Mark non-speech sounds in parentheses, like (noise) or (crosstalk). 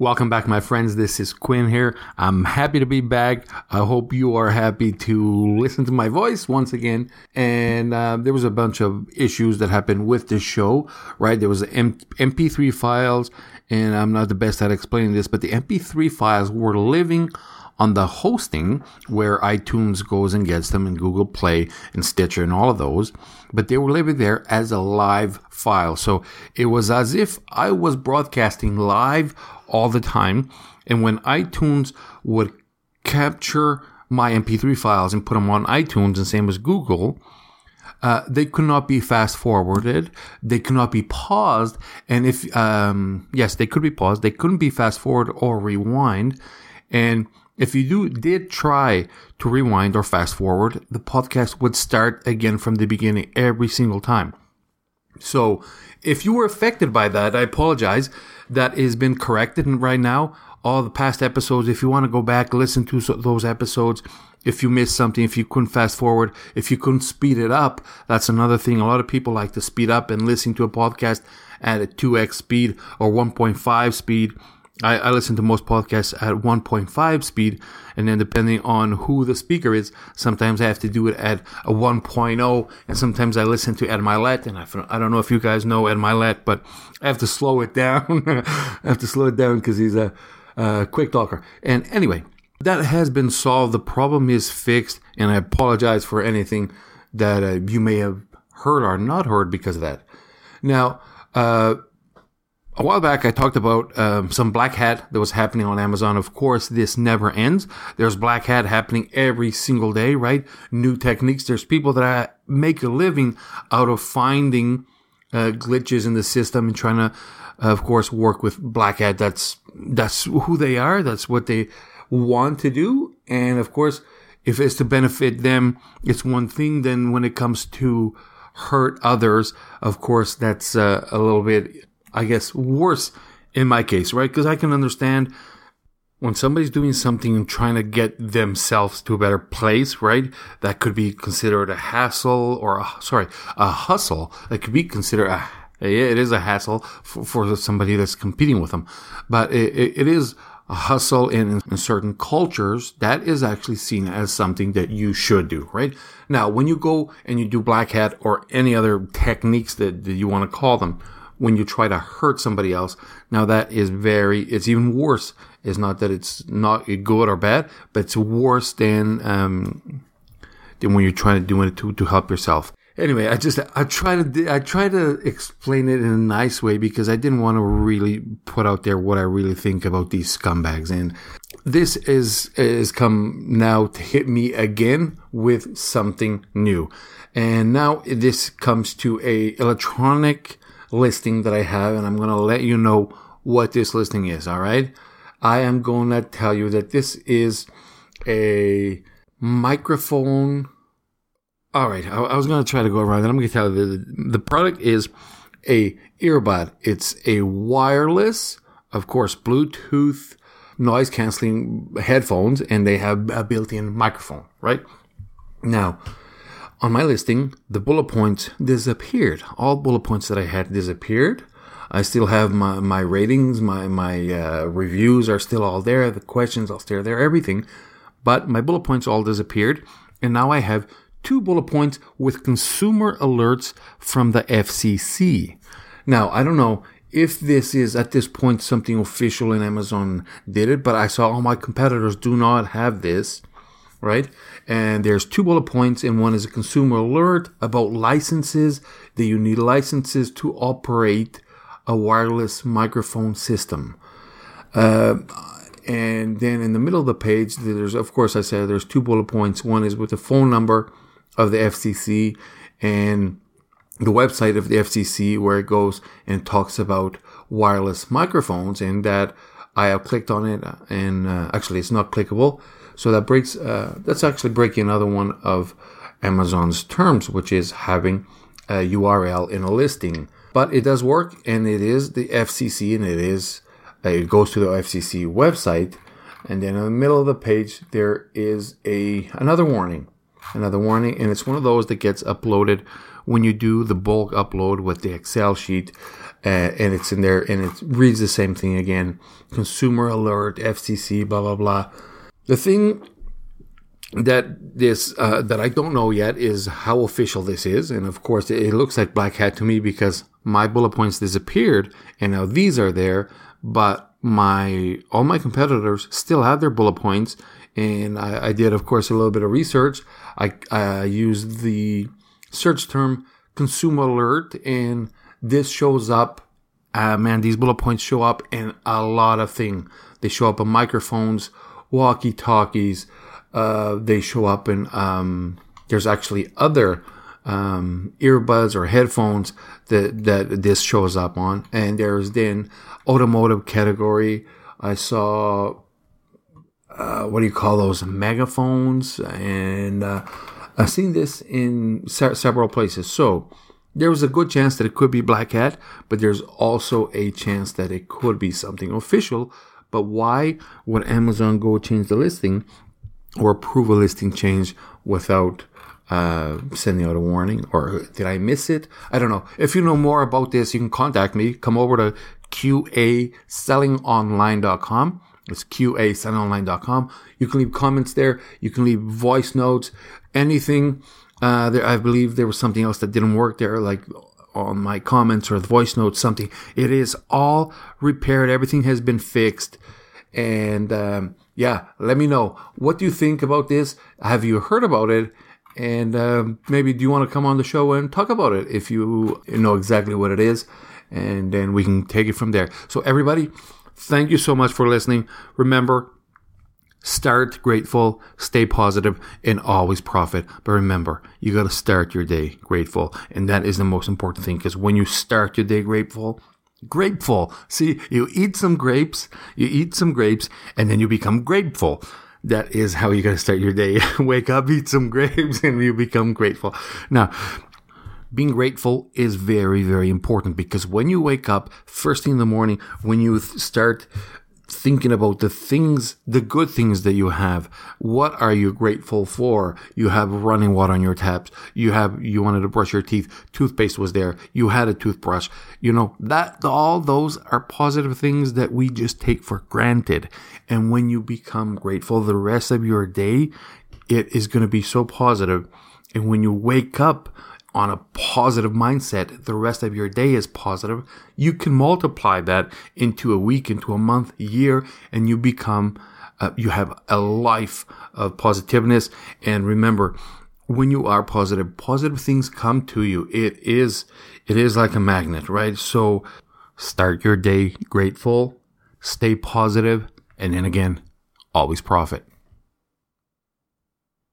Welcome back, my friends. This is Quinn here. I'm happy to be back. I hope you are happy to listen to my voice once again. And uh, there was a bunch of issues that happened with this show, right? There was M- MP3 files, and I'm not the best at explaining this, but the MP3 files were living on the hosting where iTunes goes and gets them and Google Play and Stitcher and all of those, but they were living there as a live file. So it was as if I was broadcasting live all the time. And when iTunes would capture my MP3 files and put them on iTunes and same as Google, uh, they could not be fast forwarded. They could not be paused. And if, um, yes, they could be paused. They couldn't be fast forward or rewind. And if you do, did try to rewind or fast forward, the podcast would start again from the beginning every single time. So if you were affected by that, I apologize. That has been corrected. Right now, all the past episodes, if you want to go back, listen to those episodes. If you missed something, if you couldn't fast forward, if you couldn't speed it up, that's another thing. A lot of people like to speed up and listen to a podcast at a 2x speed or 1.5 speed I, I, listen to most podcasts at 1.5 speed, and then depending on who the speaker is, sometimes I have to do it at a 1.0, and sometimes I listen to Ed Mylett, and I, I don't know if you guys know Ed Mylett, but I have to slow it down. (laughs) I have to slow it down because he's a, a quick talker. And anyway, that has been solved. The problem is fixed, and I apologize for anything that uh, you may have heard or not heard because of that. Now, uh, a while back, I talked about um, some black hat that was happening on Amazon. Of course, this never ends. There's black hat happening every single day, right? New techniques. There's people that make a living out of finding uh, glitches in the system and trying to, uh, of course, work with black hat. That's that's who they are. That's what they want to do. And of course, if it's to benefit them, it's one thing. Then when it comes to hurt others, of course, that's uh, a little bit I guess, worse in my case, right? Because I can understand when somebody's doing something and trying to get themselves to a better place, right? That could be considered a hassle or a, sorry, a hustle. That could be considered a, it is a hassle for, for somebody that's competing with them, but it, it, it is a hustle in, in certain cultures that is actually seen as something that you should do, right? Now, when you go and you do black hat or any other techniques that, that you want to call them, when you try to hurt somebody else. Now that is very, it's even worse. It's not that it's not good or bad, but it's worse than, um, than when you're trying to do it to, to help yourself. Anyway, I just, I try to, I try to explain it in a nice way because I didn't want to really put out there what I really think about these scumbags. And this is, is come now to hit me again with something new. And now this comes to a electronic listing that I have, and I'm going to let you know what this listing is. All right. I am going to tell you that this is a microphone. All right. I, I was going to try to go around and I'm going to tell you the, the product is a earbud. It's a wireless, of course, Bluetooth noise canceling headphones and they have a built-in microphone, right? Now, on my listing, the bullet points disappeared. All bullet points that I had disappeared. I still have my, my ratings, my, my uh, reviews are still all there, the questions are still there, everything. But my bullet points all disappeared. And now I have two bullet points with consumer alerts from the FCC. Now, I don't know if this is at this point something official and Amazon did it, but I saw all my competitors do not have this right? And there's two bullet points, and one is a consumer alert about licenses that you need licenses to operate a wireless microphone system. Uh, and then in the middle of the page, there's, of course, I said there's two bullet points. One is with the phone number of the FCC and the website of the FCC, where it goes and talks about wireless microphones, and that I have clicked on it, and uh, actually, it's not clickable so that breaks, uh, that's actually breaking another one of Amazon's terms, which is having a URL in a listing. But it does work and it is the FCC and it is, uh, it goes to the FCC website. And then in the middle of the page, there is a, another warning, another warning. And it's one of those that gets uploaded when you do the bulk upload with the Excel sheet uh, and it's in there and it reads the same thing again. Consumer alert fcc blah blah blah. The thing that this uh, that i don't know yet is how official this is and of course it looks like black hat to me because my bullet points disappeared and now these are there but my all my competitors still have their bullet points and I, I did of course a little bit of research. I, I used the search term consumer alert and this shows up uh, man these bullet points show up in a lot of things they show up in microphones walkie talkies uh, they show up in um, there's actually other um, earbuds or headphones that that this shows up on. And there's then automotive category. I saw uh, what do you call those megaphones? And uh, i've seen this in se- several places so there was a good chance that it could be Black Hat, but there's also a chance that it could be something official. But why would Amazon go change the listing or approve a listing change without uh, sending out a warning? Or did I miss it? I don't know. If you know more about this, you can contact me. Come over to QASellingOnline.com. It's QASellingOnline.com. You can leave comments there. You can leave voice notes, anything uh, there, I believe there was something else that didn't work there, like on my comments or the voice notes, something. It is all repaired. Everything has been fixed. And, um, yeah, let me know. What do you think about this? Have you heard about it? And, um, maybe do you want to come on the show and talk about it if you know exactly what it is? And then we can take it from there. So everybody, thank you so much for listening. Remember, Start grateful, stay positive, and always profit. But remember, you got to start your day grateful. And that is the most important thing because when you start your day grateful, grateful. See, you eat some grapes, you eat some grapes, and then you become grateful. That is how you got to start your day. (laughs) Wake up, eat some grapes, (laughs) and you become grateful. Now, being grateful is very, very important because when you wake up first thing in the morning, when you start thinking about the things, the good things that you have. What are you grateful for? You have running water on your taps. You have, you wanted to brush your teeth. Toothpaste was there. You had a toothbrush. You know, that, all those are positive things that we just take for granted. And when you become grateful the rest of your day, it is going to be so positive. And when you wake up, on a positive mindset, the rest of your day is positive, you can multiply that into a week, into a month, year, and you become, uh, you have a life of positiveness. And remember, when you are positive, positive things come to you. It is, it is like a magnet, right? So start your day grateful, stay positive, and then again, always profit.